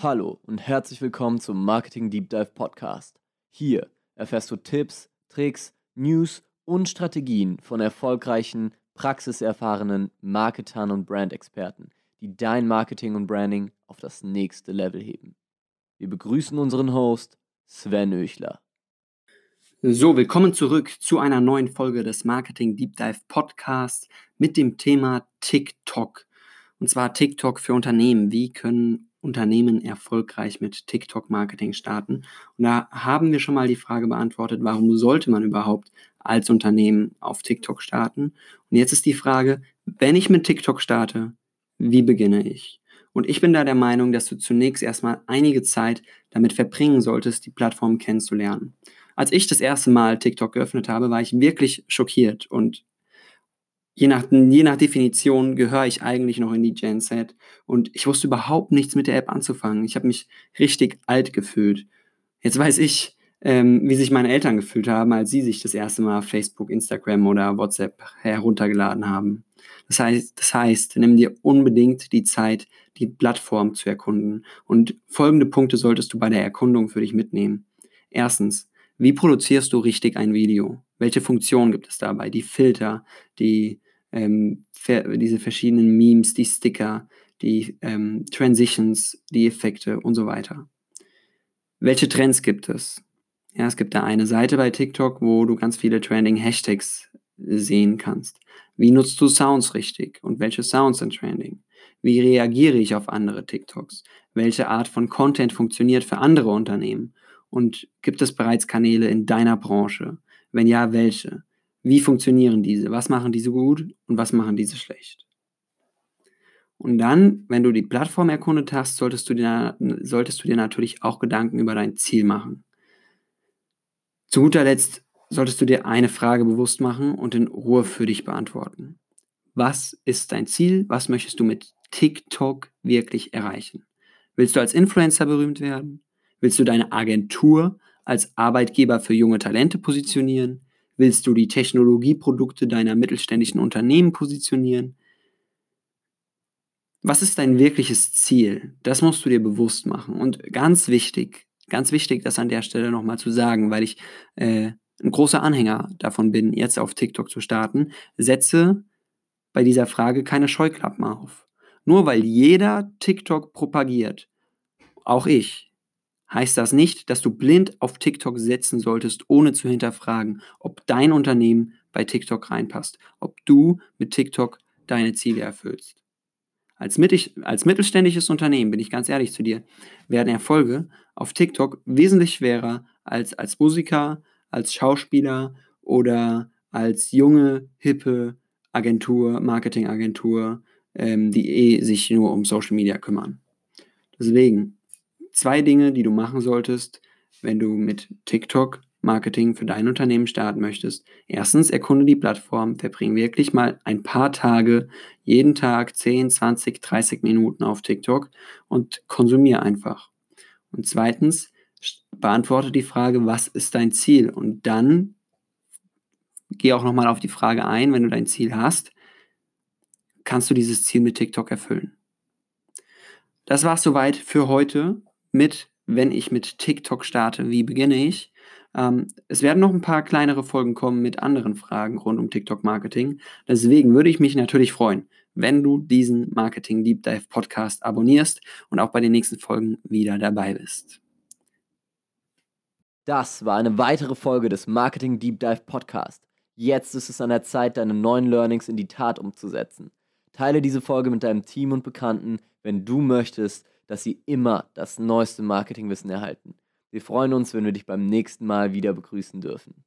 Hallo und herzlich willkommen zum Marketing Deep Dive Podcast. Hier erfährst du Tipps, Tricks, News und Strategien von erfolgreichen, praxiserfahrenen Marketern und Brandexperten, die dein Marketing und Branding auf das nächste Level heben. Wir begrüßen unseren Host Sven Öchler. So, willkommen zurück zu einer neuen Folge des Marketing Deep Dive Podcasts mit dem Thema TikTok. Und zwar TikTok für Unternehmen. Wie können Unternehmen erfolgreich mit TikTok-Marketing starten? Und da haben wir schon mal die Frage beantwortet, warum sollte man überhaupt als Unternehmen auf TikTok starten? Und jetzt ist die Frage, wenn ich mit TikTok starte, wie beginne ich? Und ich bin da der Meinung, dass du zunächst erstmal einige Zeit damit verbringen solltest, die Plattform kennenzulernen. Als ich das erste Mal TikTok geöffnet habe, war ich wirklich schockiert und je nach, je nach Definition gehöre ich eigentlich noch in die Gen Z. Und ich wusste überhaupt nichts mit der App anzufangen. Ich habe mich richtig alt gefühlt. Jetzt weiß ich, ähm, wie sich meine Eltern gefühlt haben, als sie sich das erste Mal Facebook, Instagram oder WhatsApp heruntergeladen haben. Das heißt, das heißt, nimm dir unbedingt die Zeit, die Plattform zu erkunden. Und folgende Punkte solltest du bei der Erkundung für dich mitnehmen. Erstens, wie produzierst du richtig ein Video? Welche Funktionen gibt es dabei? Die Filter, die ähm, diese verschiedenen Memes, die Sticker, die ähm, Transitions, die Effekte und so weiter. Welche Trends gibt es? Ja, es gibt da eine Seite bei TikTok, wo du ganz viele Trending Hashtags sehen kannst. Wie nutzt du Sounds richtig und welche Sounds sind trending? Wie reagiere ich auf andere TikToks? Welche Art von Content funktioniert für andere Unternehmen? Und gibt es bereits Kanäle in deiner Branche? Wenn ja, welche? Wie funktionieren diese? Was machen diese gut und was machen diese schlecht? Und dann, wenn du die Plattform erkundet hast, solltest du dir, solltest du dir natürlich auch Gedanken über dein Ziel machen. Zu guter Letzt solltest du dir eine Frage bewusst machen und in Ruhe für dich beantworten. Was ist dein Ziel? Was möchtest du mit TikTok wirklich erreichen? Willst du als Influencer berühmt werden? Willst du deine Agentur als Arbeitgeber für junge Talente positionieren? Willst du die Technologieprodukte deiner mittelständischen Unternehmen positionieren? Was ist dein wirkliches Ziel? Das musst du dir bewusst machen. Und ganz wichtig, ganz wichtig, das an der Stelle nochmal zu sagen, weil ich äh, ein großer Anhänger davon bin, jetzt auf TikTok zu starten, setze bei dieser Frage keine Scheuklappen auf. Nur weil jeder TikTok propagiert, auch ich, heißt das nicht, dass du blind auf TikTok setzen solltest, ohne zu hinterfragen, ob dein Unternehmen bei TikTok reinpasst, ob du mit TikTok deine Ziele erfüllst. Als, mittelständisches Unternehmen, bin ich ganz ehrlich zu dir, werden Erfolge auf TikTok wesentlich schwerer als als Musiker, als Schauspieler oder als junge, hippe Agentur, Marketingagentur, ähm, die eh sich nur um Social Media kümmern. Deswegen, zwei Dinge, die du machen solltest, wenn du mit TikTok Marketing für dein Unternehmen starten möchtest. Erstens, erkunde die Plattform, verbring wirklich mal ein paar Tage, jeden Tag 10, 20, 30 Minuten auf TikTok und konsumier einfach. Und zweitens, beantworte die Frage, was ist dein Ziel? Und dann geh auch nochmal auf die Frage ein, wenn du dein Ziel hast, kannst du dieses Ziel mit TikTok erfüllen. Das war's soweit für heute mit, wenn ich mit TikTok starte, wie beginne ich? Ähm, es werden noch ein paar kleinere Folgen kommen mit anderen Fragen rund um TikTok-Marketing. Deswegen würde ich mich natürlich freuen, wenn du diesen Marketing Deep Dive Podcast abonnierst und auch bei den nächsten Folgen wieder dabei bist. Das war eine weitere Folge des Marketing Deep Dive Podcast. Jetzt ist es an der Zeit, deine neuen Learnings in die Tat umzusetzen. Teile diese Folge mit deinem Team und Bekannten, wenn du möchtest, dass sie immer das neueste Marketingwissen erhalten. Wir freuen uns, wenn wir dich beim nächsten Mal wieder begrüßen dürfen.